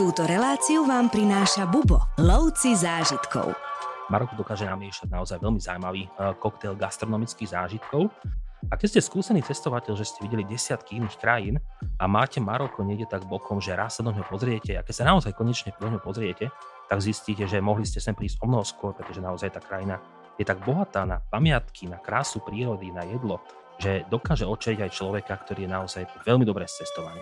Túto reláciu vám prináša Bubo, lovci zážitkov. Maroko dokáže namiešať naozaj veľmi zaujímavý uh, koktail gastronomických zážitkov. A keď ste skúsený cestovateľ, že ste videli desiatky iných krajín a máte Maroko niekde tak bokom, že raz sa do ňoho pozriete a keď sa naozaj konečne do ňoho pozriete, tak zistíte, že mohli ste sem prísť o mnoho skôr, pretože naozaj tá krajina je tak bohatá na pamiatky, na krásu prírody, na jedlo, že dokáže očeliť aj človeka, ktorý je naozaj veľmi dobre cestovaný.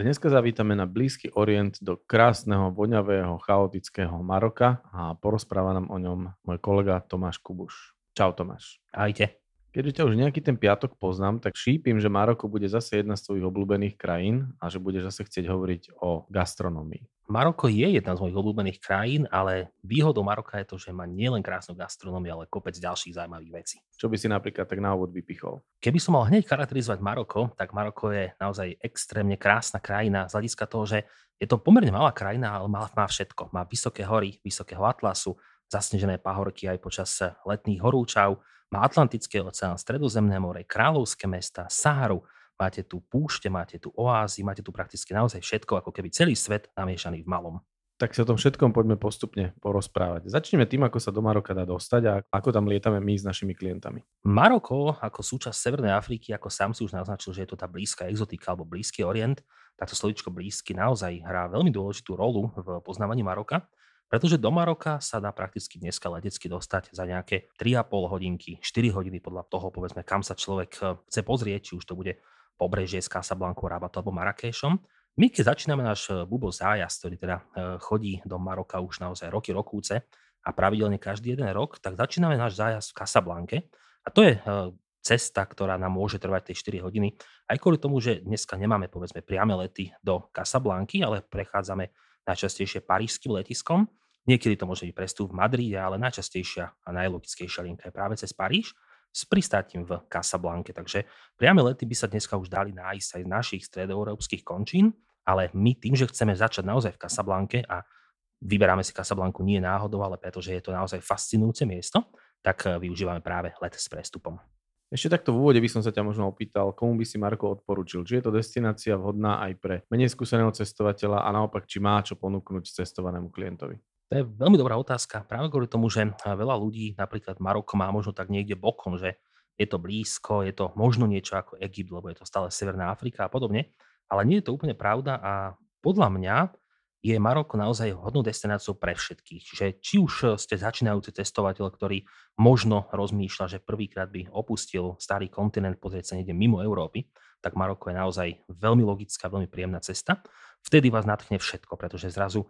Dneska zavítame na Blízky Orient do krásneho, voňavého, chaotického Maroka a porozpráva nám o ňom môj kolega Tomáš Kubuš. Čau Tomáš. Ahojte. Keďže ťa už nejaký ten piatok poznám, tak šípim, že Maroko bude zase jedna z tvojich obľúbených krajín a že budeš zase chcieť hovoriť o gastronomii. Maroko je jedna z mojich obľúbených krajín, ale výhodou Maroka je to, že má nielen krásnu gastronómiu, ale kopec ďalších zaujímavých vecí. Čo by si napríklad tak na úvod vypichol? Keby som mal hneď charakterizovať Maroko, tak Maroko je naozaj extrémne krásna krajina z hľadiska toho, že je to pomerne malá krajina, ale má, má všetko. Má vysoké hory, vysokého atlasu, zasnežené pahorky aj počas letných horúčav, má Atlantický oceán, Stredozemné more, Kráľovské mesta, Saharu, máte tu púšte, máte tu oázy, máte tu prakticky naozaj všetko, ako keby celý svet namiešaný v malom. Tak si o tom všetkom poďme postupne porozprávať. Začneme tým, ako sa do Maroka dá dostať a ako tam lietame my s našimi klientami. Maroko ako súčasť Severnej Afriky, ako sám si už naznačil, že je to tá blízka exotika alebo blízky orient, tak to slovičko blízky naozaj hrá veľmi dôležitú rolu v poznávaní Maroka. Pretože do Maroka sa dá prakticky dneska letecky dostať za nejaké 3,5 hodinky, 4 hodiny podľa toho, povedzme, kam sa človek chce pozrieť, či už to bude pobrežie s Casablanca, Rabat alebo Marrakešom. My keď začíname náš eh, Bubo zájazd, ktorý teda eh, chodí do Maroka už naozaj roky, rokúce a pravidelne každý jeden rok, tak začíname náš zájazd v Casablanke. A to je cesta, ktorá nám môže trvať tie 4 hodiny, aj kvôli tomu, že dneska nemáme povedzme priame lety do Casablanky, ale prechádzame najčastejšie parížským letiskom Niekedy to môže byť prestup v Madride, ale najčastejšia a najlogickejšia linka je práve cez Paríž s pristátím v Casablanke. Takže priame lety by sa dneska už dali nájsť aj z našich stredoeurópskych končín, ale my tým, že chceme začať naozaj v Casablanke a vyberáme si Casablanku nie náhodou, ale pretože je to naozaj fascinujúce miesto, tak eh, využívame práve let s prestupom. Ešte takto v úvode by som sa ťa možno opýtal, komu by si Marko odporučil? Či je to destinácia vhodná aj pre menej skúseného cestovateľa a naopak, či má čo ponúknuť cestovanému klientovi? To je veľmi dobrá otázka. Práve kvôli tomu, že veľa ľudí, napríklad Maroko má možno tak niekde bokom, že je to blízko, je to možno niečo ako Egypt, lebo je to stále Severná Afrika a podobne. Ale nie je to úplne pravda a podľa mňa je Maroko naozaj hodnou destináciou pre všetkých. Čiže či už ste začínajúci cestovateľ, ktorý možno rozmýšľa, že prvýkrát by opustil starý kontinent, pozrieť sa niekde mimo Európy, tak Maroko je naozaj veľmi logická, veľmi príjemná cesta. Vtedy vás natchne všetko, pretože zrazu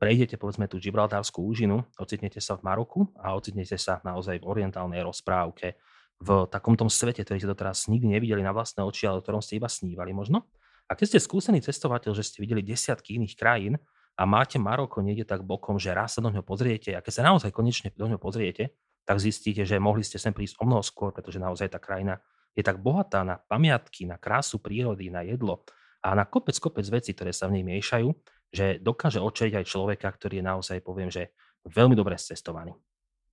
prejdete povedzme tú Gibraltárskú úžinu, ocitnete sa v Maroku a ocitnete sa naozaj v orientálnej rozprávke, v takomto svete, ktorý ste doteraz nikdy nevideli na vlastné oči, ale o ktorom ste iba snívali možno. A keď ste skúsený cestovateľ, že ste videli desiatky iných krajín a máte Maroko niekde tak bokom, že raz sa do ňoho pozriete a keď sa naozaj konečne do ňoho pozriete, tak zistíte, že mohli ste sem prísť o mnoho skôr, pretože naozaj tá krajina je tak bohatá na pamiatky, na krásu prírody, na jedlo a na kopec, kopec vecí, ktoré sa v nej miešajú, že dokáže očeliť aj človeka, ktorý je naozaj, poviem, že veľmi dobre cestovaný.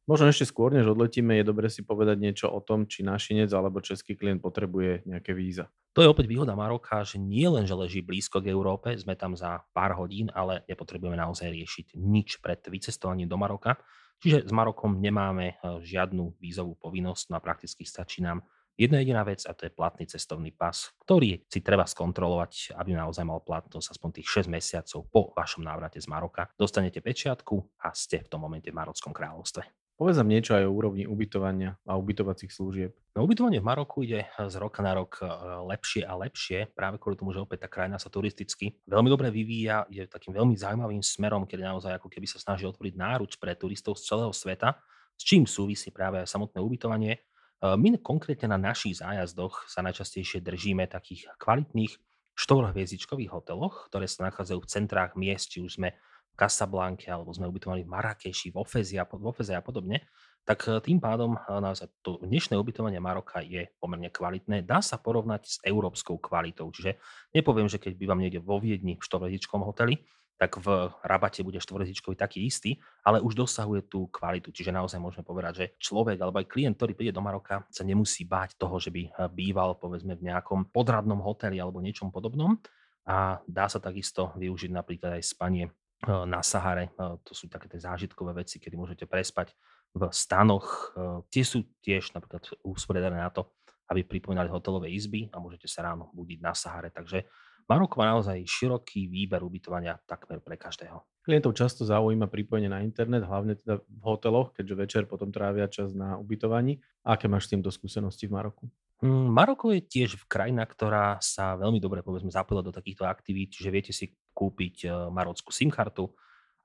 Možno ešte skôr, než odletíme, je dobre si povedať niečo o tom, či našinec alebo český klient potrebuje nejaké víza. To je opäť výhoda Maroka, že nie len, že leží blízko k Európe, sme tam za pár hodín, ale nepotrebujeme naozaj riešiť nič pred vycestovaním do Maroka. Čiže s Marokom nemáme eh, žiadnu vízovú povinnosť, no a prakticky stačí nám jedna jediná vec a to je platný cestovný pas, ktorý si treba skontrolovať, aby naozaj mal platnosť aspoň tých 6 mesiacov po vašom návrate z Maroka. Dostanete pečiatku a ste v tom momente v Marockom kráľovstve. Povedz nám niečo aj o úrovni ubytovania a ubytovacích služieb. No, ubytovanie v Maroku ide z roka na rok e, lepšie a lepšie, práve kvôli tomu, že opäť tá krajina sa turisticky veľmi dobre vyvíja, je takým veľmi zaujímavým smerom, kedy naozaj ako keby sa snaží otvoriť náruč pre turistov z celého sveta, s čím súvisí práve samotné ubytovanie my konkrétne na našich zájazdoch sa najčastejšie držíme takých kvalitných štvorhviezdičkových hoteloch, ktoré sa nachádzajú v centrách miest, či už sme v Casablanke, alebo sme ubytovaní v Marrakeši, v Ofeze a, v Ofeze a podobne, tak e, tým pádom e, naozaj to dnešné ubytovanie Maroka je pomerne kvalitné. Dá sa porovnať s európskou kvalitou. Čiže nepoviem, že keď bývam niekde vo Viedni v štvorhviezdičkom hoteli, tak v rabate bude štvorhviezdičkový taký istý, ale už dosahuje tú kvalitu. Čiže naozaj môžeme povedať, že človek alebo aj klient, ktorý príde do Maroka, sa nemusí báť toho, že by eh, býval povedzme v nejakom podradnom hoteli alebo niečom podobnom. A dá sa takisto využiť napríklad aj spanie eh, na Sahare. Eh, to sú také tie zážitkové veci, kedy môžete prespať v stanoch. Tie sú tiež napríklad usporiadané na to, aby pripomínali hotelové izby a môžete sa ráno budiť na Sahare. Takže Maroko má naozaj široký výber ubytovania takmer pre každého. Klientov často zaujíma pripojenie na internet, hlavne teda v hoteloch, keďže večer potom trávia čas na ubytovaní. Aké máš s týmto skúsenosti v Maroku? Mm, Maroko je tiež krajina, ktorá sa veľmi dobre povedzme zapojila do takýchto aktivít, že viete si kúpiť e, marockú SIM kartu,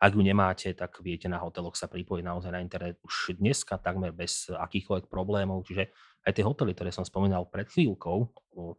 ak ju nemáte, tak viete na hoteloch sa pripojiť naozaj na internet už dneska takmer bez akýchkoľvek problémov. Čiže aj tie hotely, ktoré som spomínal pred chvíľkou,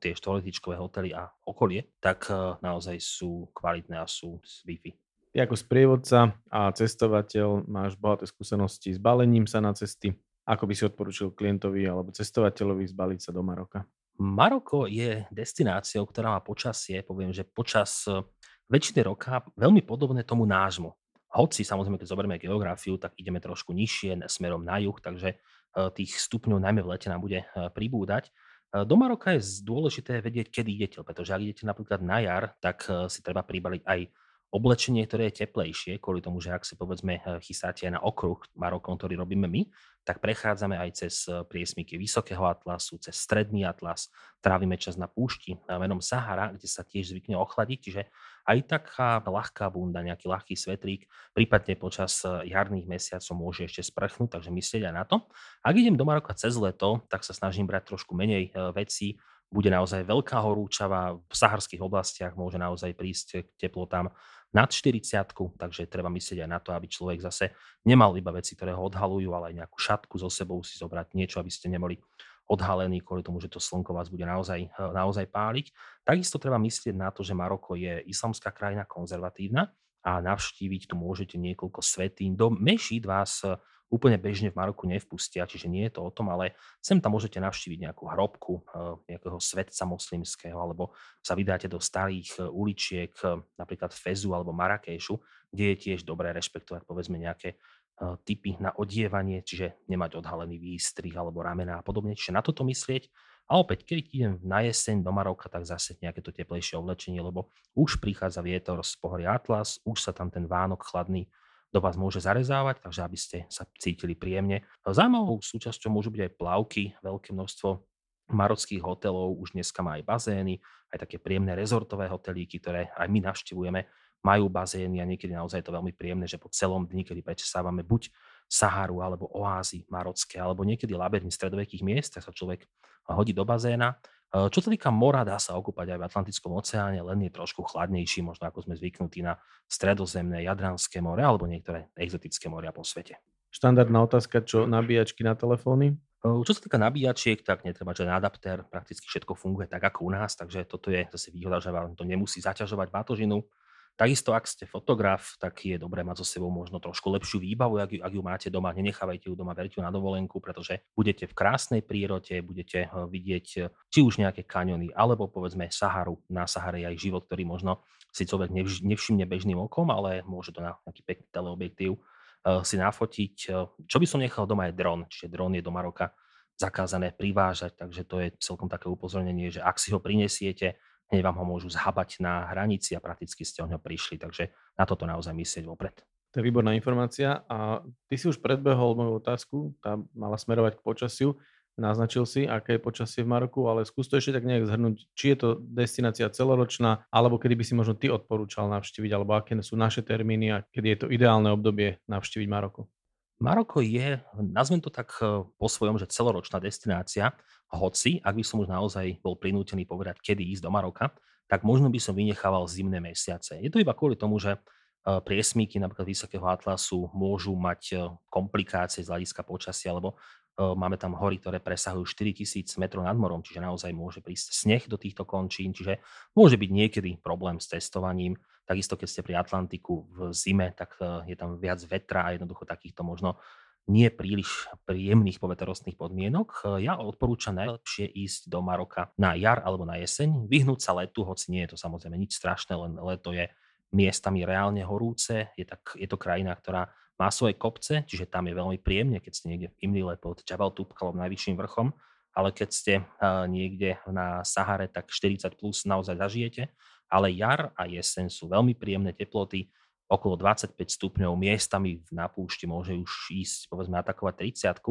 tie štvoretičkové hotely a okolie, tak e, naozaj sú kvalitné a sú z Wi-Fi. Ty ako sprievodca a cestovateľ máš bohaté skúsenosti s balením sa na cesty. Ako by si odporučil klientovi alebo cestovateľovi zbaliť sa do Maroka? Maroko je destináciou, ktorá má počasie, poviem, že počas e, väčšiny roka veľmi podobné tomu nášmu. Hoci samozrejme, keď zoberieme geografiu, tak ideme trošku nižšie smerom na juh, takže eh, tých stupňov najmä v lete nám bude eh, pribúdať. Eh, do Maroka je dôležité vedieť, kedy idete, pretože ak idete napríklad na jar, tak si treba pribaliť aj oblečenie, ktoré je teplejšie, kvôli tomu, že ak si povedzme chystáte na okruh Marokom, ktorý robíme my, tak prechádzame aj cez priesmyky Vysokého atlasu, cez Stredný atlas, trávime čas na púšti menom Sahara, kde sa tiež zvykne ochladiť, čiže aj taká ľahká bunda, nejaký ľahký svetrík, prípadne počas jarných mesiacov môže ešte sprchnúť, takže myslieť aj na to. Ak idem do Maroka cez leto, tak sa snažím brať trošku menej vecí, bude naozaj veľká horúčava, v saharských oblastiach môže naozaj prísť k teplotám nad 40, takže treba myslieť aj na to, aby človek zase nemal iba veci, ktoré ho odhalujú, ale aj nejakú šatku so sebou si zobrať, niečo, aby ste nemali odhalený kvôli tomu, že to slnko vás bude naozaj, naozaj páliť. Takisto treba myslieť na to, že Maroko je islamská krajina konzervatívna a navštíviť tu môžete niekoľko svetín. Do mešít vás úplne bežne v Maroku nevpustia, čiže nie je to o tom, ale sem tam môžete navštíviť nejakú hrobku nejakého svetca moslimského, alebo sa vydáte do starých uličiek, napríklad Fezu alebo Marrakešu, kde je tiež dobré rešpektovať povedzme nejaké typy na odievanie, čiže nemať odhalený výstrih alebo ramena a podobne. Čiže na toto myslieť. A opäť, keď idem na jeseň do Maroka, tak zase nejaké to teplejšie oblečenie, lebo už prichádza vietor z pohoria Atlas, už sa tam ten Vánok chladný do vás môže zarezávať, takže aby ste sa cítili príjemne. Zaujímavou súčasťou môžu byť aj plavky, veľké množstvo marockých hotelov, už dneska má aj bazény, aj také príjemné rezortové hotelíky, ktoré aj my navštevujeme majú bazény a niekedy naozaj je to veľmi príjemné, že po celom dni, kedy prečesávame buď Saharu alebo oázy marocké, alebo niekedy labyrint stredovekých miest, tak sa človek hodí do bazéna. E, čo sa týka mora, dá sa okúpať aj v Atlantickom oceáne, len je trošku chladnejší, možno ako sme zvyknutí na stredozemné Jadranské more alebo niektoré exotické moria po svete. Štandardná otázka, čo nabíjačky na telefóny? E, čo sa týka nabíjačiek, tak netreba žiaden adaptér, prakticky všetko funguje tak ako u nás, takže toto je zase výhoda, že vám to nemusí zaťažovať batožinu. Takisto, ak ste fotograf, tak je dobré mať so sebou možno trošku lepšiu výbavu, ak ju, ak ju máte doma. Nenechávajte ju doma, verte ju na dovolenku, pretože budete v krásnej prírode, budete eh, vidieť eh, či už nejaké kaniony, alebo povedzme Saharu. Na Sahare je aj život, ktorý možno si človek nevš- nevšimne bežným okom, ale môže to na nejaký pekný teleobjektív uh, si nafotiť. Čo by som nechal doma je dron, čiže dron je do Maroka zakázané privážať, takže to je celkom také upozornenie, že ak si ho prinesiete, hneď vám ho môžu zhabať na hranici a prakticky ste o ňo prišli. Takže na toto naozaj myslieť vopred. To je výborná informácia. A ty si už predbehol moju otázku, tá mala smerovať k počasiu. Naznačil si, aké je počasie v Maroku, ale skús to ešte tak nejak zhrnúť, či je to destinácia celoročná, alebo kedy by si možno ty odporúčal navštíviť, alebo aké sú naše termíny a kedy je to ideálne obdobie navštíviť Maroko. Maroko je, nazvem to tak eh, po svojom, že celoročná destinácia, hoci, ak by som už naozaj bol prinútený povedať, kedy ísť do Maroka, tak možno by som vynechával zimné mesiace. Je to iba kvôli tomu, že eh, priesmíky napríklad Vysokého Atlasu môžu mať eh, komplikácie z hľadiska počasia, lebo máme tam hory, ktoré presahujú 4000 metrov nad morom, čiže naozaj môže prísť sneh do týchto končín, čiže môže byť niekedy problém s cestovaním. Takisto, keď ste pri Atlantiku v zime, tak e, je tam viac vetra a jednoducho takýchto možno nie príliš príjemných povetrostných podmienok. E, ja odporúčam najlepšie ísť do Maroka na jar alebo na jeseň, vyhnúť sa letu, hoci nie je to samozrejme nič strašné, len leto je miestami reálne horúce. Je, tak, je to krajina, ktorá má svoje kopce, čiže tam je veľmi príjemne, keď ste niekde v Imlile pod Jabal Tubkalom najvyšším vrchom, ale keď ste niekde na Sahare, tak 40 plus naozaj zažijete. Ale jar a jeseň sú veľmi príjemné teploty, okolo 25 stupňov, miestami na púšti môže už ísť, povedzme, atakovať 30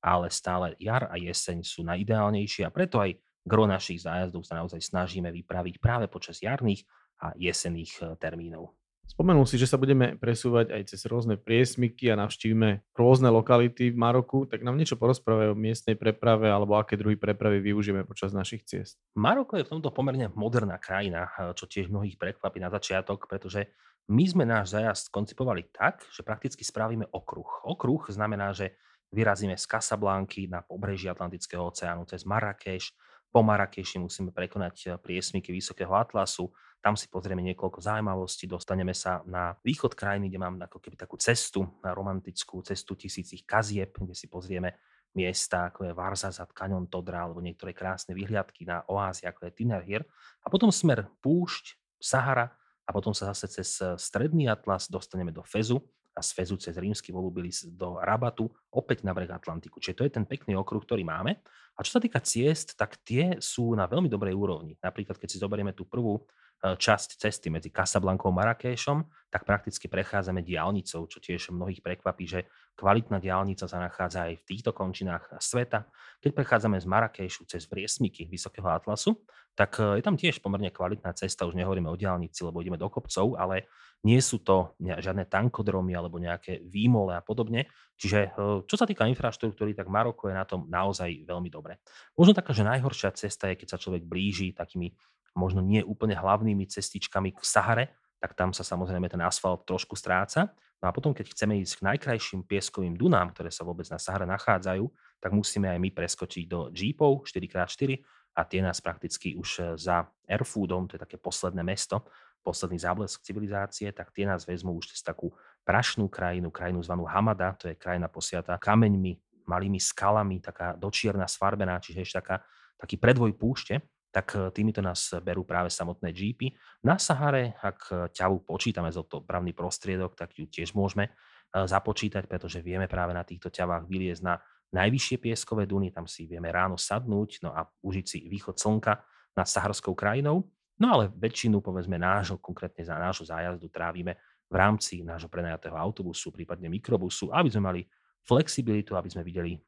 ale stále jar a jeseň sú najideálnejšie a preto aj gro našich zájazdov sa naozaj snažíme vypraviť práve počas jarných a jesenných eh, termínov. Spomenul si, že sa budeme presúvať aj cez rôzne priesmyky a navštívime rôzne lokality v Maroku, tak nám niečo porozprávajú o miestnej preprave alebo aké druhy prepravy využijeme počas našich ciest. Maroko je v tomto pomerne moderná krajina, čo tiež mnohých prekvapí na začiatok, pretože my sme náš zájazd koncipovali tak, že prakticky spravíme okruh. Okruh znamená, že vyrazíme z Casablanky na pobreží Atlantického oceánu cez Marrakeš, po Marrakeši musíme prekonať priesmyky Vysokého Atlasu, tam si pozrieme niekoľko zaujímavostí, dostaneme sa na východ krajiny, kde mám ako keby takú cestu, na romantickú cestu tisícich kazieb, kde si pozrieme miesta, ako je Varzazat, Canyon Todra, alebo niektoré krásne vyhliadky na oázy, ako je Tinerhir. A potom smer púšť, Sahara a potom sa zase cez eh, Stredný Atlas dostaneme do Fezu, a z Fezu cez rímsky volubilis do Rabatu, opäť na breh Atlantiku. Čiže to je ten pekný okruh, ktorý máme. A čo sa týka ciest, tak tie sú na veľmi dobrej úrovni. Napríklad, keď si zoberieme tú prvú časť cesty medzi Casablankou a Marrakešom, tak prakticky prechádzame diálnicou, čo tiež mnohých prekvapí, že kvalitná diálnica sa nachádza aj v týchto končinách sveta. Keď prechádzame z Marrakešu cez Vriesmiky Vysokého Atlasu, tak e, je tam tiež pomerne kvalitná cesta, už nehovoríme o diálnici, lebo ideme do kopcov, ale nie sú to žiadne tankodromy alebo nejaké výmole a podobne. Čiže e, čo sa týka infraštruktúry, tak Maroko je na tom naozaj veľmi dobre. Možno taká, že najhoršia cesta je, keď sa človek blíži takými možno nie úplne hlavnými cestičkami k Sahare, tak tam sa samozrejme ten asfalt trošku stráca. No a potom, keď chceme ísť k najkrajším pieskovým dunám, ktoré sa vôbec na Sahare nachádzajú, tak musíme aj my preskočiť do jeepov 4x4 a tie nás prakticky už e, za Airfoodom, to je také posledné mesto, posledný záblesk civilizácie, tak tie nás vezmú už cez takú prašnú krajinu, krajinu zvanú Hamada, to je krajina posiata kameňmi, malými skalami, taká dočierna sfarbená, čiže ešte taká, taký predvoj púšte, tak e, týmito nás berú práve samotné jeepy. Na Sahare, ak ťavu počítame za to právny prostriedok, tak ju tiež môžeme e, započítať, pretože vieme práve na týchto ťavách vyliezť na najvyššie pieskové duny, tam si vieme ráno sadnúť no a užiť si východ slnka nad saharskou krajinou. No ale väčšinu, povedzme, nášho, konkrétne za nášho zájazdu trávime v rámci nášho prenajatého autobusu, prípadne mikrobusu, aby sme mali flexibilitu, aby sme videli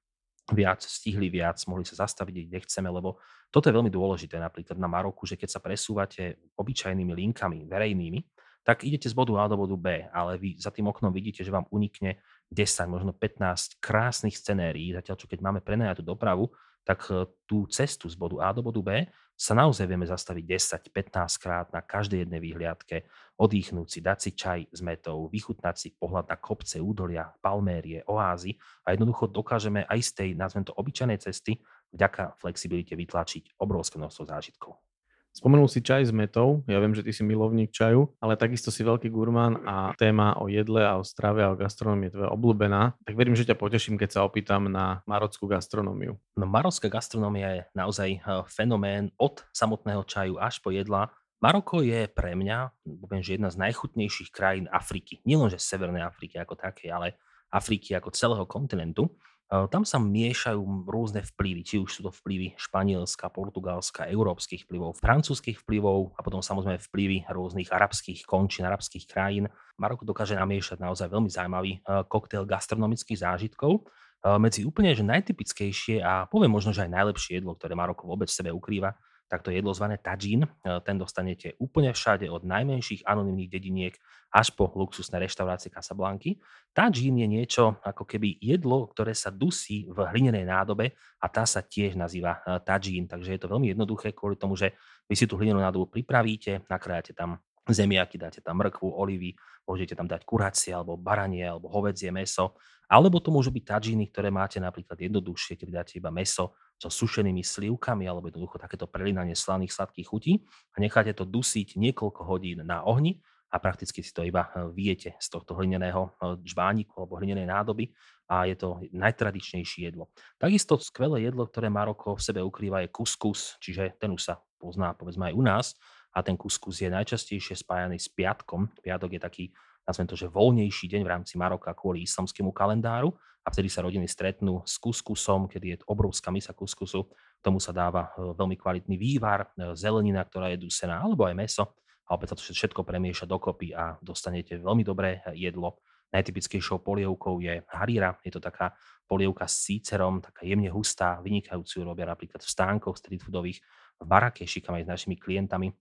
viac, stihli viac, mohli sa zastaviť, kde chceme, lebo toto je veľmi dôležité napríklad na Maroku, že keď sa presúvate obyčajnými linkami, verejnými, tak idete z bodu A do bodu B, ale vy za tým oknom vidíte, že vám unikne 10, možno 15 krásnych scenérií, zatiaľ čo keď máme prenajatú dopravu, tak e, tú cestu z bodu A do bodu B sa naozaj vieme zastaviť 10-15 krát na každej jednej výhliadke, odýchnúť si, dať si čaj s metou, vychutnať si pohľad na kopce, údolia, palmérie, oázy a jednoducho dokážeme aj z tej, nazvem to, obyčajnej cesty vďaka flexibilite vytlačiť obrovské množstvo zážitkov. Spomenul si čaj s metou, ja viem, že ty si milovník čaju, ale takisto si veľký gurmán a téma o jedle a o strave a o gastronómii je tvoja obľúbená. Tak verím, že ťa poteším, keď sa opýtam na marockú gastronómiu. No marocká gastronómia je naozaj eh, fenomén od samotného čaju až po jedla. Maroko je pre mňa, poviem, že jedna z najchutnejších krajín Afriky. Nielenže Severnej Afriky ako také, ale Afriky ako celého kontinentu. Tam sa miešajú rôzne vplyvy, či už sú to vplyvy Španielska, Portugalska, európskych vplyvov, francúzskych vplyvov a potom samozrejme vplyvy rôznych arabských končín, arabských krajín. Maroko dokáže namiešať naozaj veľmi zaujímavý koktail gastronomických zážitkov. Medzi úplne že najtypickejšie a poviem možno, že aj najlepšie jedlo, ktoré Maroko vôbec v sebe ukrýva, tak to jedlo zvané tadžín. E, ten dostanete úplne všade od najmenších anonimných dediniek až po luxusné reštaurácie Casablanky. Tadžín je niečo ako keby jedlo, ktoré sa dusí v hlinenej nádobe a tá sa tiež nazýva e, tadžín. Takže je to veľmi jednoduché kvôli tomu, že vy si tú hlinenú nádobu pripravíte, nakrájate tam zemiaky, dáte tam mrkvu, olivy, môžete tam dať kuracie alebo baranie alebo hovedzie meso, alebo to môžu byť tadžiny, ktoré máte napríklad jednoduchšie, keď dáte iba meso so sušenými slivkami alebo jednoducho takéto prelinanie slaných sladkých chutí a necháte to dusiť niekoľko hodín na ohni a prakticky si to iba e, viete z tohto hlineného e, žbániku alebo hlinenej nádoby a je to najtradičnejšie jedlo. Takisto skvelé jedlo, ktoré Maroko v sebe ukrýva je kuskus, čiže ten už sa pozná povedzme aj u nás, a ten kuskus je najčastejšie spájaný s piatkom. Piatok je taký, nazvem to, že voľnejší deň v rámci Maroka kvôli islamskému kalendáru a vtedy sa rodiny stretnú s kuskusom, kedy je obrovská misa kuskusu. Tomu sa dáva e, veľmi kvalitný vývar, e, zelenina, ktorá je dusená, alebo aj meso. A opäť sa to všetko premieša dokopy a dostanete veľmi dobré jedlo. Najtypickejšou polievkou je harira, je to taká polievka s sícerom, taká jemne hustá, vynikajúcu robia napríklad v stánkoch street foodových, v Barakeši, kam aj s našimi klientami e,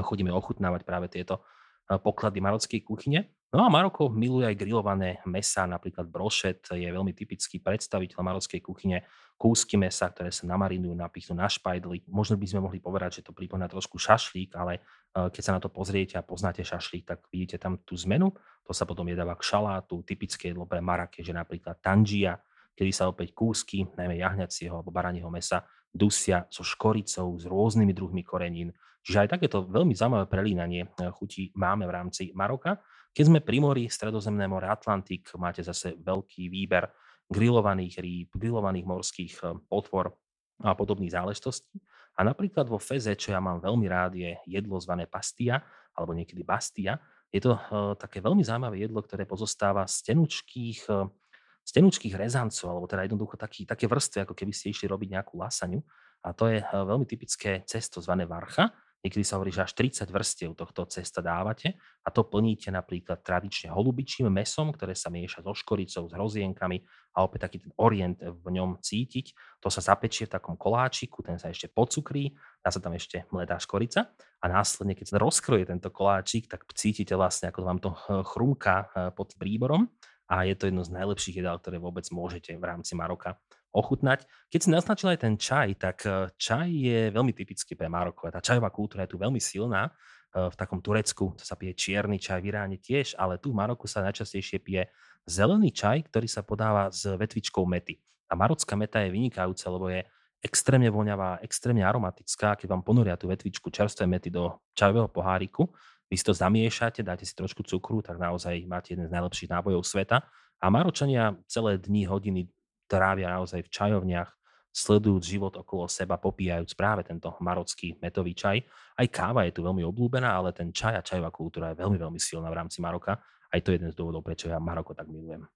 chodíme ochutnávať práve tieto poklady marockej kuchyne. No a Maroko miluje aj grillované mesa, napríklad brošet je veľmi typický predstaviteľ marockej kuchyne, kúsky mesa, ktoré sa namarinujú, napichnú na špajdli. Možno by sme mohli povedať, že to pripomína trošku šašlík, ale e, keď sa na to pozriete a poznáte šašlík, tak vidíte tam tú zmenu. To sa potom jedáva k šalátu, typické jedlo pre že napríklad tanžia, kedy sa opäť kúsky, najmä jahňacieho alebo baranieho mesa, dusia so škoricou, s rôznymi druhmi korenín. Čiže aj takéto veľmi zaujímavé prelínanie e, chutí máme v rámci Maroka. Keď sme pri mori, Stredozemné more, Atlantik, máte zase veľký výber grillovaných rýb, grillovaných morských eh, potvor a podobných záležitostí. A napríklad vo Feze, čo ja mám veľmi rád, je jedlo zvané pastia, alebo niekedy bastia. Je to uh, také veľmi zaujímavé jedlo, ktoré pozostáva z tenučkých, uh, z tenučkých rezancov, alebo teda jednoducho taký, také vrstvy, ako keby ste išli robiť nejakú lasaňu. A to je veľmi typické cesto zvané varcha, Niekedy sa hovorí, že až 30 vrstiev tohto cesta dávate a to plníte napríklad tradične holubičím mesom, ktoré sa mieša so škoricou, s hrozienkami a opäť taký ten orient v ňom cítiť. To sa zapečie v takom koláčiku, ten sa ešte pocukrí, dá sa tam ešte mledá škorica a následne, keď sa rozkroje tento koláčik, tak cítite vlastne, ako vám to chrumká hm, pod príborom a je to jedno z najlepších jedál, ktoré vôbec môžete v rámci Maroka ochutnať. Keď si naznačil aj ten čaj, tak eh, čaj je veľmi typický pre Maroko. Tá čajová kultúra je tu veľmi silná. Eh, v takom Turecku to sa pije čierny čaj, v Iráne tiež, ale tu v Maroku sa najčastejšie pije zelený čaj, ktorý sa podáva s vetvičkou mety. A marocká meta je vynikajúca, lebo je extrémne voňavá, extrémne aromatická. Keď vám ponoria tú vetvičku čerstvé mety do čajového poháriku, vy si to zamiešate, dáte si trošku cukru, tak naozaj máte jeden z najlepších nábojov sveta. A Maročania celé dni, hodiny trávia naozaj v čajovniach, sledujúc život okolo seba, popíjajúc práve tento marocký metový čaj. Aj káva je tu veľmi obľúbená, ale ten čaj a čajová kultúra je veľmi, veľmi silná v rámci Maroka. Aj to je jeden z dôvodov, prečo ja Maroko tak milujem.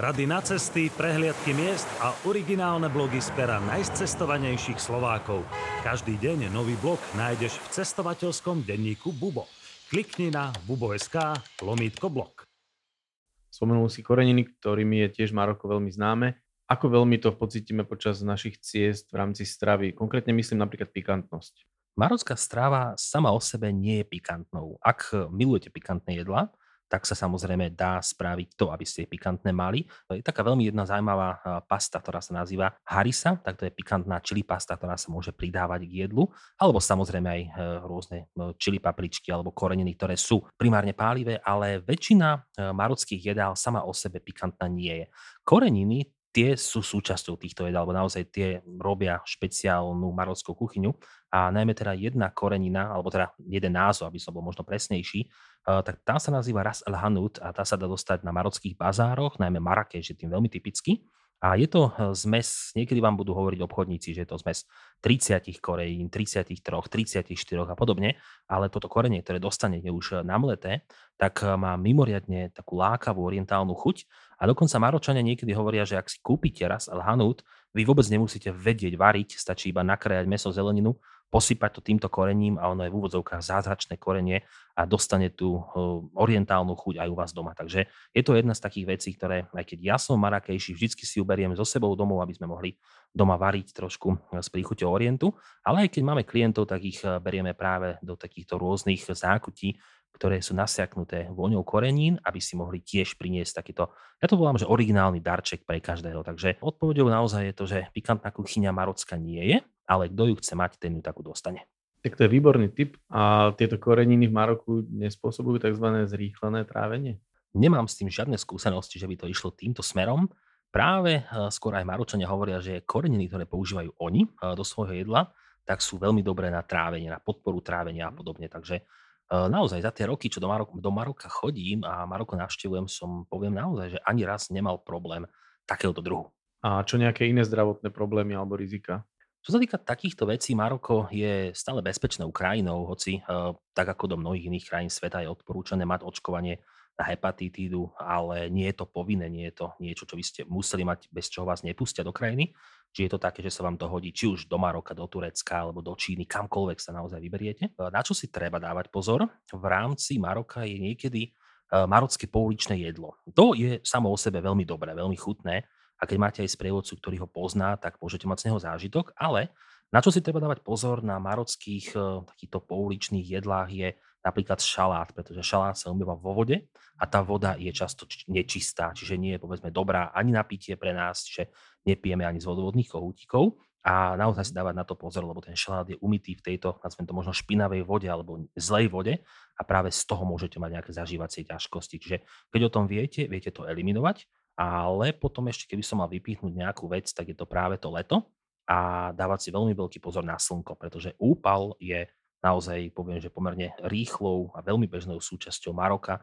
Rady na cesty, prehliadky miest a originálne blogy z pera najcestovanejších Slovákov. Každý deň nový blog nájdeš v cestovateľskom denníku Bubo. Klikni na bubo.sk lomítko blog. Spomenul si koreniny, ktorými je tiež Maroko veľmi známe. Ako veľmi to pocítime počas našich ciest v rámci stravy? Konkrétne myslím napríklad pikantnosť. Marocká strava sama o sebe nie je pikantnou. Ak milujete pikantné jedlá, tak sa samozrejme dá spraviť to, aby ste pikantné mali. Je taká veľmi jedna zaujímavá pasta, ktorá sa nazýva harisa, tak to je pikantná čili pasta, ktorá sa môže pridávať k jedlu, alebo samozrejme aj e, rôzne e, čili papričky alebo koreniny, ktoré sú primárne pálivé, ale väčšina e, marockých jedál sama o sebe pikantná nie je. Koreniny tie sú súčasťou týchto jedál, alebo naozaj tie robia špeciálnu marockú kuchyňu a najmä teda jedna korenina, alebo teda jeden názov, aby som bol možno presnejší, uh, tak tá sa nazýva Ras el Hanout a tá sa dá dostať na marockých bazároch, najmä Marrakeš je tým veľmi typický. A je to eh, zmes, niekedy vám budú hovoriť obchodníci, že je to zmes 30 korejín, 33, 34 a podobne, ale toto korenie, ktoré dostanete už namleté, tak eh, má mimoriadne takú lákavú orientálnu chuť a dokonca Maročania niekedy hovoria, že ak si kúpite raz al hanut, vy vôbec nemusíte vedieť variť, stačí iba nakrájať meso, zeleninu posypať to týmto korením a ono je v úvodzovkách zázračné korenie a dostane tú orientálnu chuť aj u vás doma. Takže je to jedna z takých vecí, ktoré, aj keď ja som Marakejší, vždycky si uberiem so sebou domov, aby sme mohli doma variť trošku z e, príchuťou orientu, ale aj keď máme klientov, tak ich e, berieme práve do takýchto rôznych zákutí, ktoré sú nasiaknuté vôňou korenín, aby si mohli tiež priniesť takýto, ja to volám, že originálny darček pre každého. Takže odpovedou naozaj je to, že pikantná kuchyňa marocka nie je, ale kto ju chce mať, ten ju takú dostane. Tak to je výborný tip. A tieto koreniny v Maroku nespôsobujú tzv. zrýchlené trávenie? Nemám s tým žiadne skúsenosti, že by to išlo týmto smerom. Práve eh, skôr aj Maročania hovoria, že koreniny, ktoré používajú oni eh, do svojho jedla, tak sú veľmi dobré na trávenie, na podporu trávenia a podobne. Takže eh, naozaj za tie roky, čo do Maroka, do Maroka chodím a Maroko navštevujem, som poviem naozaj, že ani raz nemal problém takéhoto druhu. A čo nejaké iné zdravotné problémy alebo rizika? Čo sa týka takýchto vecí, Maroko je stále bezpečnou krajinou, hoci uh, tak ako do mnohých iných krajín sveta je odporúčané mať očkovanie na hepatitídu, ale nie je to povinné, nie je to niečo, čo vy ste museli mať, bez čoho vás nepustia do krajiny. Či je to také, že sa vám to hodí či už do Maroka, do Turecka alebo do Číny, kamkoľvek sa naozaj vyberiete. Na čo si treba dávať pozor? V rámci Maroka je niekedy marocké pouličné jedlo. To je samo o sebe veľmi dobré, veľmi chutné, a keď máte aj sprievodcu, ktorý ho pozná, tak môžete mať z neho zážitok, ale na čo si treba dávať pozor na marockých uh, takýchto pouličných jedlách je napríklad šalát, pretože šalát sa umýva vo vode a tá voda je často nečistá, čiže nie je povedzme dobrá ani na pitie pre nás, čiže nepijeme ani z vodovodných kohútikov a naozaj si dávať na to pozor, lebo ten šalát je umytý v tejto, nazvem to možno špinavej vode alebo zlej vode a práve z toho môžete mať nejaké zažívacie ťažkosti. Čiže keď o tom viete, viete to eliminovať ale potom ešte, keby som mal vypichnúť nejakú vec, tak je to práve to leto a dávať si veľmi veľký pozor na slnko, pretože úpal je naozaj, poviem, že pomerne rýchlou a veľmi bežnou súčasťou Maroka.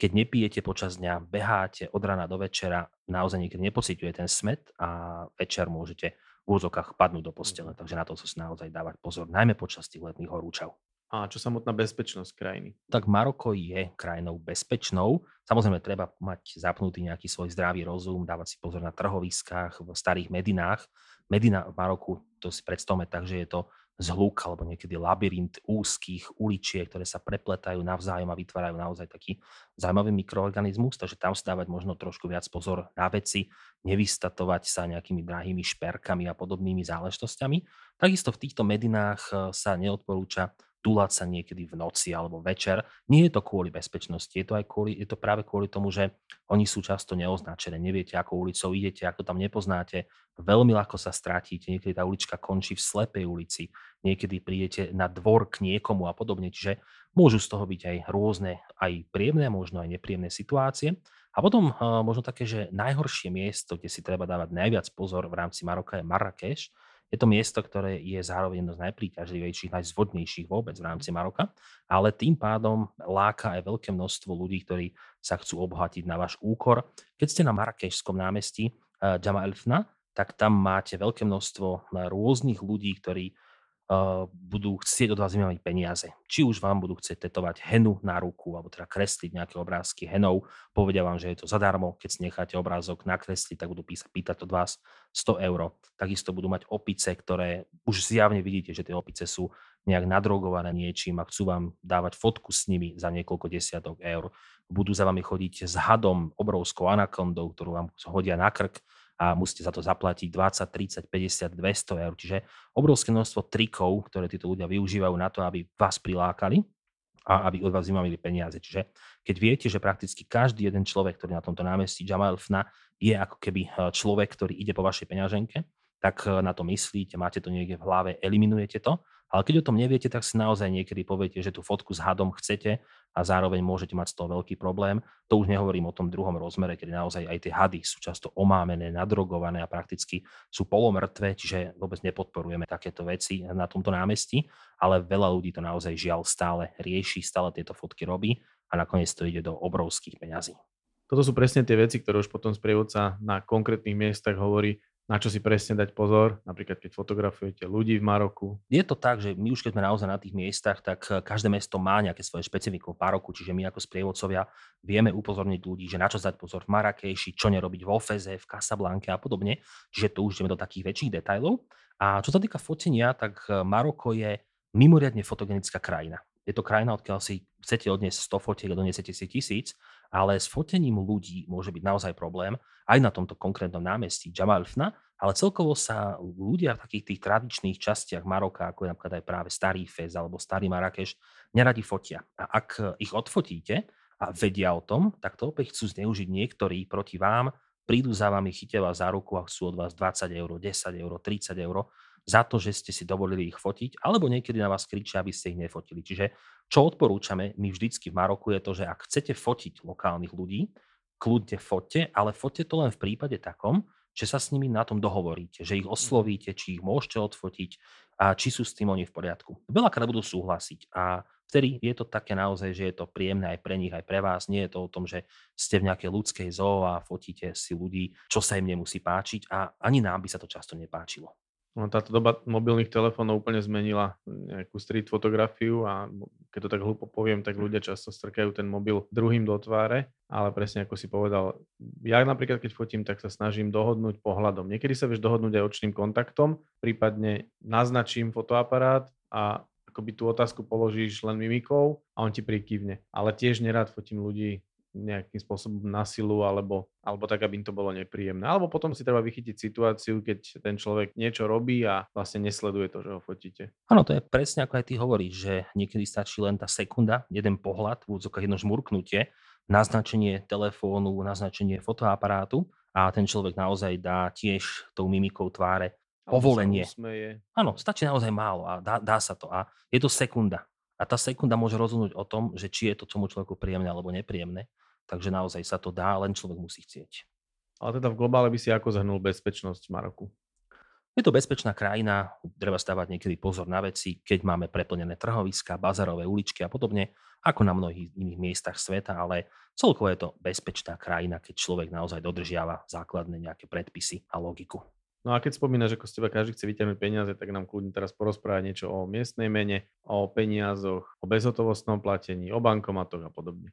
Keď nepijete počas dňa, beháte od rana do večera, naozaj niekedy nepociťuje ten smet a večer môžete v úzokách padnúť do postele. Takže na to sa naozaj dávať pozor, najmä počas tých letných horúčav. A čo samotná bezpečnosť krajiny? Tak Maroko je krajinou bezpečnou. Samozrejme, treba mať zapnutý nejaký svoj zdravý rozum, dávať si pozor na trhoviskách, v starých medinách. Medina v Maroku, to si predstavme tak, že je to zhluk alebo niekedy labyrint úzkých uličiek, ktoré sa prepletajú navzájom a vytvárajú naozaj taký zaujímavý mikroorganizmus, takže tam si dávať možno trošku viac pozor na veci, nevystatovať sa nejakými drahými šperkami a podobnými záležitosťami. Takisto v týchto medinách eh, sa neodporúča túlať sa niekedy v noci alebo večer. Nie je to kvôli bezpečnosti, je to, aj kvôli, je to práve kvôli tomu, že oni sú často neoznačené. Neviete, ako ulicou idete, ako tam nepoznáte. Veľmi ľahko sa stratíte. Niekedy tá ulička končí v slepej ulici. Niekedy prídete na dvor k niekomu a podobne. Čiže môžu z toho byť aj rôzne, aj príjemné, možno aj nepríjemné situácie. A potom uh, možno také, že najhoršie miesto, kde si treba dávať najviac pozor v rámci Maroka je Marrakeš, je to miesto, ktoré je zároveň jedno z najpríťažlivejších, najzvodnejších vôbec v rámci Maroka, ale tým pádom láka aj veľké množstvo ľudí, ktorí sa chcú obohatiť na váš úkor. Keď ste na Marrakešskom námestí uh, Jama Elfna, tak tam máte veľké množstvo rôznych ľudí, ktorí budú chcieť od vás vymáhať peniaze. Či už vám budú chcieť tetovať henu na ruku, alebo teda kresliť nejaké obrázky henou, povedia vám, že je to zadarmo, keď si necháte obrázok nakresliť, tak budú písať, pýtať od vás 100 eur. Takisto budú mať opice, ktoré už zjavne vidíte, že tie opice sú nejak nadrogované niečím a chcú vám dávať fotku s nimi za niekoľko desiatok eur. Budú za vami chodiť s hadom, obrovskou anakondou, ktorú vám hodia na krk a musíte za to zaplatiť 20, 30, 50, 200 eur. Čiže obrovské množstvo trikov, ktoré títo ľudia využívajú na to, aby vás prilákali a aby od vás vymavili peniaze. Čiže keď viete, že prakticky každý jeden človek, ktorý na tomto námestí Jamal Fna je ako keby eh, človek, ktorý ide po vašej peňaženke, tak eh, na to myslíte, máte to niekde v hlave, eliminujete to ale keď o tom neviete, tak si naozaj niekedy poviete, že tú fotku s hadom chcete a zároveň môžete mať z toho veľký problém. To už nehovorím o tom druhom rozmere, kedy naozaj aj tie hady sú často omámené, nadrogované a prakticky sú polomrtvé, čiže vôbec nepodporujeme takéto veci na tomto námestí, ale veľa ľudí to naozaj žiaľ stále rieši, stále tieto fotky robí a nakoniec to ide do obrovských peňazí. Toto sú presne tie veci, ktoré už potom sprievodca na konkrétnych miestach hovorí, na čo si presne dať pozor, napríklad keď fotografujete ľudí v Maroku? Je to tak, že my už keď sme naozaj na tých miestach, tak eh, každé mesto má nejaké svoje špecifikum v Maroku, čiže my ako sprievodcovia vieme upozorniť ľudí, že na čo dať pozor v Marrakeši, čo nerobiť vo Feze, v Casablanke a podobne, čiže tu už ideme do takých väčších detajlov. A čo sa týka fotenia, tak eh, Maroko je mimoriadne fotogenická krajina. Je to krajina, odkiaľ si chcete odniesť 100 fotiek a doniesete si tisíc, ale s fotením ľudí môže byť naozaj problém aj na tomto konkrétnom námestí Jamalfna, ale celkovo sa ľudia v takých tých tradičných častiach Maroka, ako je napríklad aj práve Starý Fez alebo Starý Marrakeš, neradi fotia. A ak ich odfotíte a vedia o tom, tak to opäť chcú zneužiť niektorí proti vám, prídu za vami, chytia vás za ruku a chcú od vás 20 eur, 10 eur, 30 eur za to, že ste si dovolili ich fotiť, alebo niekedy na vás kričia, aby ste ich nefotili. Čiže čo odporúčame my vždycky v Maroku je to, že ak chcete fotiť lokálnych ľudí, kľudne fotte, ale fotte to len v prípade takom, že sa s nimi na tom dohovoríte, že ich oslovíte, či ich môžete odfotiť a či sú s tým oni v poriadku. Veľakrát budú súhlasiť a vtedy je to také naozaj, že je to príjemné aj pre nich, aj pre vás. Nie je to o tom, že ste v nejakej ľudskej zoo a fotíte si ľudí, čo sa im nemusí páčiť a ani nám by sa to často nepáčilo. No, táto doba mobilných telefónov úplne zmenila nejakú street fotografiu a keď to tak hlúpo poviem, tak ľudia často strkajú ten mobil druhým do tváre, ale presne ako si povedal, ja napríklad keď fotím, tak sa snažím dohodnúť pohľadom. Niekedy sa vieš dohodnúť aj očným kontaktom, prípadne naznačím fotoaparát a akoby tú otázku položíš len mimikou a on ti prikývne. Ale tiež nerád fotím ľudí nejakým spôsobom na silu alebo, alebo tak, aby im to bolo nepríjemné. Alebo potom si treba vychytiť situáciu, keď ten človek niečo robí a vlastne nesleduje to, že ho fotíte. Áno, to je presne ako aj ty hovoríš, že niekedy stačí len tá sekunda, jeden pohľad, v úvodzokách jedno žmurknutie, naznačenie telefónu, naznačenie fotoaparátu a ten človek naozaj dá tiež tou mimikou tváre povolenie. Áno, stačí naozaj málo a dá, dá sa to. A je to sekunda. A tá sekunda môže rozhodnúť o tom, že či je to tomu človeku príjemné alebo nepríjemné. Takže naozaj sa to dá, len človek musí chcieť. Ale teda v globále by si ako zhrnul bezpečnosť Maroku? Je to bezpečná krajina, treba stávať niekedy pozor na veci, keď máme preplnené trhoviska, bazarové uličky a podobne, ako na mnohých iných miestach sveta, ale celkovo je to bezpečná krajina, keď človek naozaj dodržiava základné nejaké predpisy a logiku. No a keď spomínaš, ako z teba každý chce vyťahnuť peniaze, tak nám kľudne teraz porozprávať niečo o miestnej mene, o peniazoch, o bezhotovostnom platení, o bankomatoch a podobne.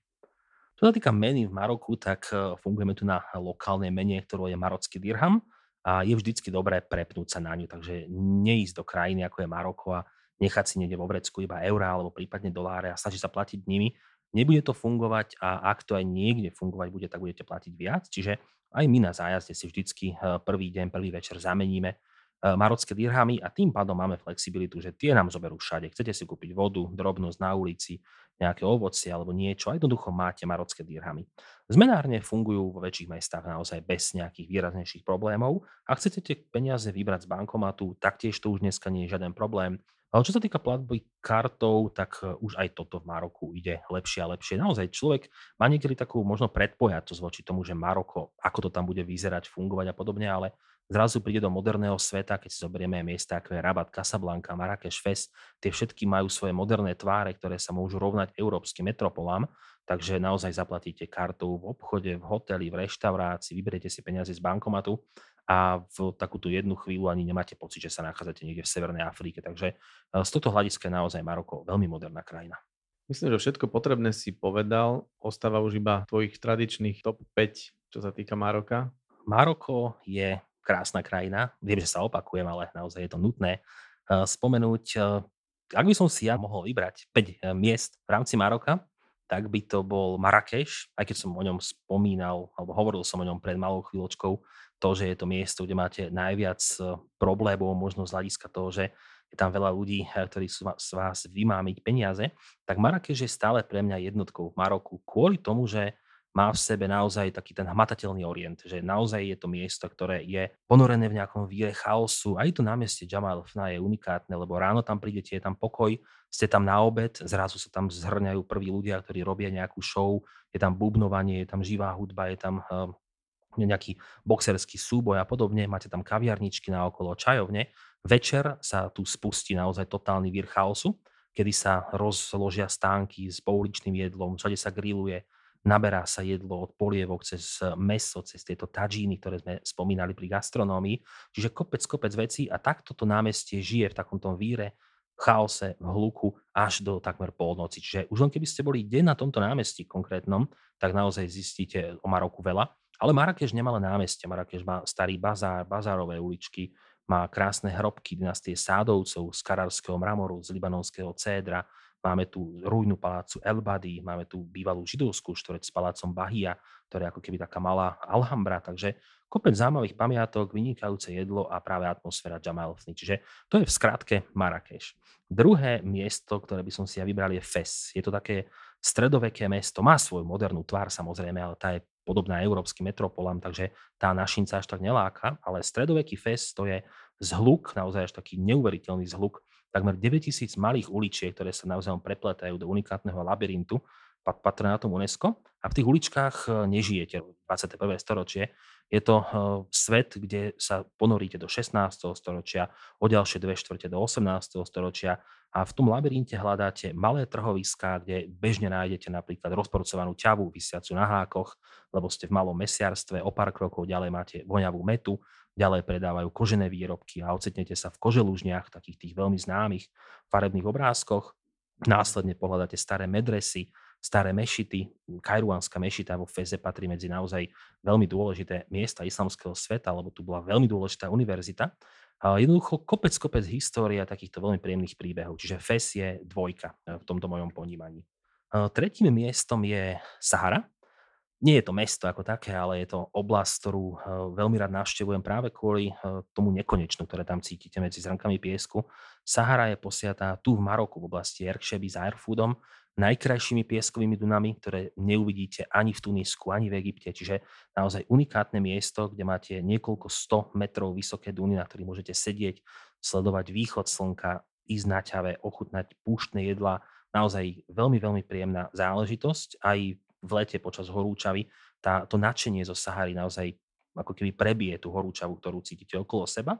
Čo sa týka meny v Maroku, tak e, fungujeme tu na lokálnej mene, ktorou je marocký dirham a je vždycky dobré prepnúť sa na ňu, takže neísť do krajiny, ako je Maroko a nechať si niekde vo vrecku iba eurá alebo prípadne doláre a snažiť sa platiť nimi. Nebude to fungovať a ak to aj niekde fungovať bude, tak budete platiť viac. Čiže aj my na zájazde si vždycky e, prvý deň, prvý večer zameníme marocké dirhamy a tým pádom máme flexibilitu, že tie nám zoberú všade. Chcete si kúpiť vodu, drobnosť na ulici, nejaké ovocie alebo niečo a jednoducho máte marocké dirhamy. Zmenárne fungujú vo väčších mestách naozaj bez nejakých výraznejších problémov. Ak chcete tie peniaze vybrať z bankomatu, taktiež to už dneska nie je žiaden problém. Ale čo sa týka platby kartou, tak e, už aj toto v Maroku ide lepšie a lepšie. Naozaj človek má niekedy takú možno predpojatosť voči tomu, že Maroko, ako to tam bude vyzerať, fungovať a podobne, ale zrazu príde do moderného sveta, keď si zoberieme miesta ako je Rabat, Casablanca, Marrakeš, Fes, tie všetky majú svoje moderné tváre, ktoré sa môžu rovnať európskym metropolám, takže naozaj zaplatíte kartou v obchode, v hoteli, v reštaurácii, vyberiete si peniaze z bankomatu a v takúto jednu chvíľu ani nemáte pocit, že sa nachádzate niekde v Severnej Afrike. Takže e, z tohto hľadiska je naozaj Maroko veľmi moderná krajina. Myslím, že všetko potrebné si povedal. Ostáva už iba tvojich tradičných top 5, čo sa týka Maroka. Maroko je krásna krajina. Viem, že sa opakujem, ale naozaj je to nutné eh, spomenúť. Eh, ak by som si ja mohol vybrať 5 eh, miest v rámci Maroka, tak by to bol Marrakeš, aj keď som o ňom spomínal, alebo hovoril som o ňom pred malou chvíľočkou, to, že je to miesto, kde máte najviac problémov, možno z hľadiska toho, že je tam veľa ľudí, ktorí sú z vás vymámiť peniaze, tak Marrakeš je stále pre mňa jednotkou v Maroku kvôli tomu, že má v sebe naozaj taký ten hmatateľný orient, že naozaj je to miesto, ktoré je ponorené v nejakom víre chaosu. Aj to námestie Jamal Fna je unikátne, lebo ráno tam prídete, je tam pokoj, ste tam na obed, zrazu sa tam zhrňajú prví ľudia, ktorí robia nejakú show, je tam bubnovanie, je tam živá hudba, je tam uh, nejaký boxerský súboj a podobne, máte tam kaviarničky na okolo čajovne. Večer sa tu spustí naozaj totálny vír chaosu, kedy sa rozložia stánky s pouličným jedlom, všade sa grilluje, naberá sa jedlo od polievok cez meso, cez tieto tadžíny, ktoré sme spomínali pri gastronómii. Čiže kopec, kopec vecí a takto to námestie žije v takomto víre, chaose, v hluku až do takmer polnoci. Čiže už len keby ste boli deň na tomto námestí konkrétnom, tak naozaj zistíte o Maroku veľa. Ale Marrakeš nemá len námestie. Marrakeš má starý bazár, bazárové uličky, má krásne hrobky dynastie Sádovcov z kararského mramoru, z libanonského cédra, Máme tu rujnu palácu Elbady, máme tu bývalú židovskú štvrť s palácom Bahia, ktorá je ako keby taká malá Alhambra, takže kopec zaujímavých pamiatok, vynikajúce jedlo a práve atmosféra Jamalfny. Čiže to je v skratke Marrakeš. Druhé miesto, ktoré by som si ja vybral, je Fes. Je to také stredoveké mesto, má svoju modernú tvár samozrejme, ale tá je podobná európskym metropolám, takže tá našinca až tak neláka, ale stredoveký Fes to je zhluk, naozaj až taký neuveriteľný zhluk takmer 9000 malých uličiek, ktoré sa naozaj prepletajú do unikátneho labyrintu patronátom UNESCO a v tých uličkách e, nežijete 21. storočie. Je to e, svet, kde sa ponoríte do 16. storočia, o ďalšie dve štvrte do 18. storočia a v tom labyrinte hľadáte malé trhoviská, kde bežne nájdete napríklad rozporcovanú ťavu vysiacu na hákoch, lebo ste v malom mesiarstve, o pár krokov ďalej máte voňavú metu, ďalej predávajú kožené výrobky a ocitnete sa v koželúžniach, takých tých veľmi známych farebných obrázkoch. Následne pohľadáte staré medresy, staré mešity. Kajruánska mešita vo Feze patrí medzi naozaj veľmi dôležité miesta islamského sveta, lebo tu bola veľmi dôležitá univerzita. A jednoducho kopec, kopec história takýchto veľmi príjemných príbehov. Čiže Fes je dvojka e, v tomto mojom ponímaní. Tretím miestom je Sahara, nie je to mesto ako také, ale je to oblasť, ktorú eh, veľmi rád navštevujem práve kvôli eh, tomu nekonečnu, ktoré tam cítite medzi zrnkami piesku. Sahara je posiatá tu v Maroku v oblasti Erkšeby s Airfoodom, najkrajšími pieskovými dunami, ktoré neuvidíte ani v Tunisku, ani v Egypte. Čiže naozaj unikátne miesto, kde máte niekoľko 100 metrov vysoké duny, na ktorých môžete sedieť, sledovať východ slnka, ísť na ťave, ochutnať púštne jedla. Naozaj veľmi, veľmi príjemná záležitosť. Aj v lete počas horúčavy, tá, to nadšenie zo Sahary naozaj ako keby prebije tú horúčavu, ktorú cítite okolo seba.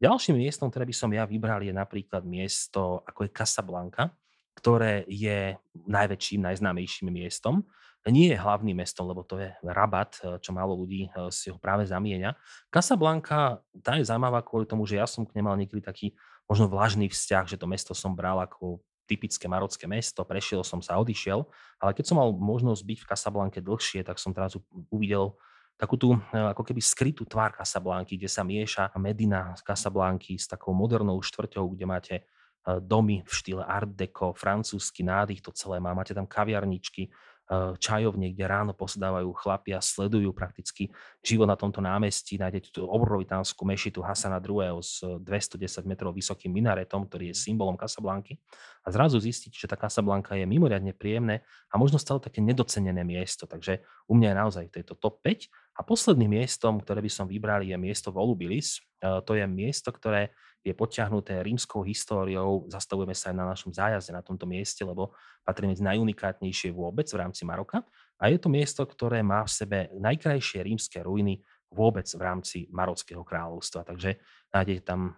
Ďalším miestom, ktoré by som ja vybral, je napríklad miesto, ako je Casablanca, ktoré je najväčším, najznámejším miestom. Nie je hlavným mestom, lebo to je Rabat, čo málo ľudí eh, si ho práve zamieňa. Casablanca, tá je zaujímavá kvôli tomu, že ja som k nemal niekedy taký možno vlažný vzťah, že to mesto som bral ako typické marocké mesto, prešiel som sa, odišiel, ale keď som mal možnosť byť v Casablanke dlhšie, tak som teraz uvidel takú tú e, ako keby skrytú tvár Casablanky, kde sa mieša Medina z Casablanky s takou modernou štvrťou, kde máte domy v štýle Art Deco, francúzsky nádych to celé má, máte tam kaviarničky, Eh, čajovne, kde ráno posedávajú chlapi a sledujú prakticky život na tomto námestí. Nájdete tú obrovitánsku mešitu Hasana II. s 210 metrov vysokým minaretom, ktorý je symbolom Casablanky. A zrazu zistíte, že tá Casablanca je mimoriadne príjemné a možno stále také nedocenené miesto. Takže u mňa je naozaj tejto top 5. A posledným miestom, ktoré by som vybral, je miesto Volubilis. Eh, to je miesto, ktoré je potiahnuté rímskou históriou. Zastavujeme sa aj na našom zájazde na tomto mieste, lebo patrí medzi najunikátnejšie vôbec v rámci Maroka. A je to miesto, ktoré má v sebe najkrajšie rímske ruiny vôbec v rámci Marockého kráľovstva. Takže nájdete tam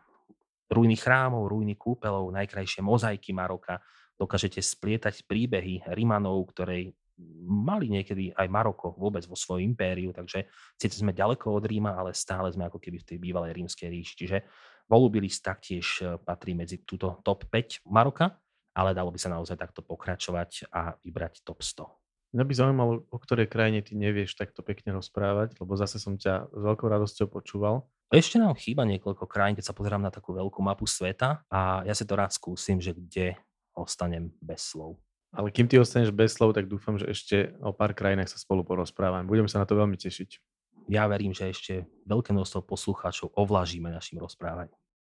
ruiny chrámov, ruiny kúpelov, najkrajšie mozaiky Maroka, dokážete splietať príbehy Rimanov, ktorej mali niekedy aj Maroko vôbec vo svojom impériu, takže síce sme ďaleko od Ríma, ale stále sme ako keby v tej bývalej rímskej ríši. Čiže Volubilis taktiež e, patrí medzi túto top 5 Maroka, ale dalo by sa naozaj takto pokračovať a vybrať top 100. Mňa by zaujímalo, o ktorej krajine ty nevieš takto pekne rozprávať, lebo zase som ťa s veľkou radosťou počúval. Ešte nám chýba niekoľko krajín, keď sa pozerám na takú veľkú mapu sveta a ja si to rád skúsim, že kde ostanem bez slov. Ale kým ty ostaneš bez slov, tak dúfam, že ešte o pár krajinách sa spolu porozprávame. Budem sa na to veľmi tešiť ja verím, že ešte veľké množstvo poslucháčov ovlažíme našim rozprávaním.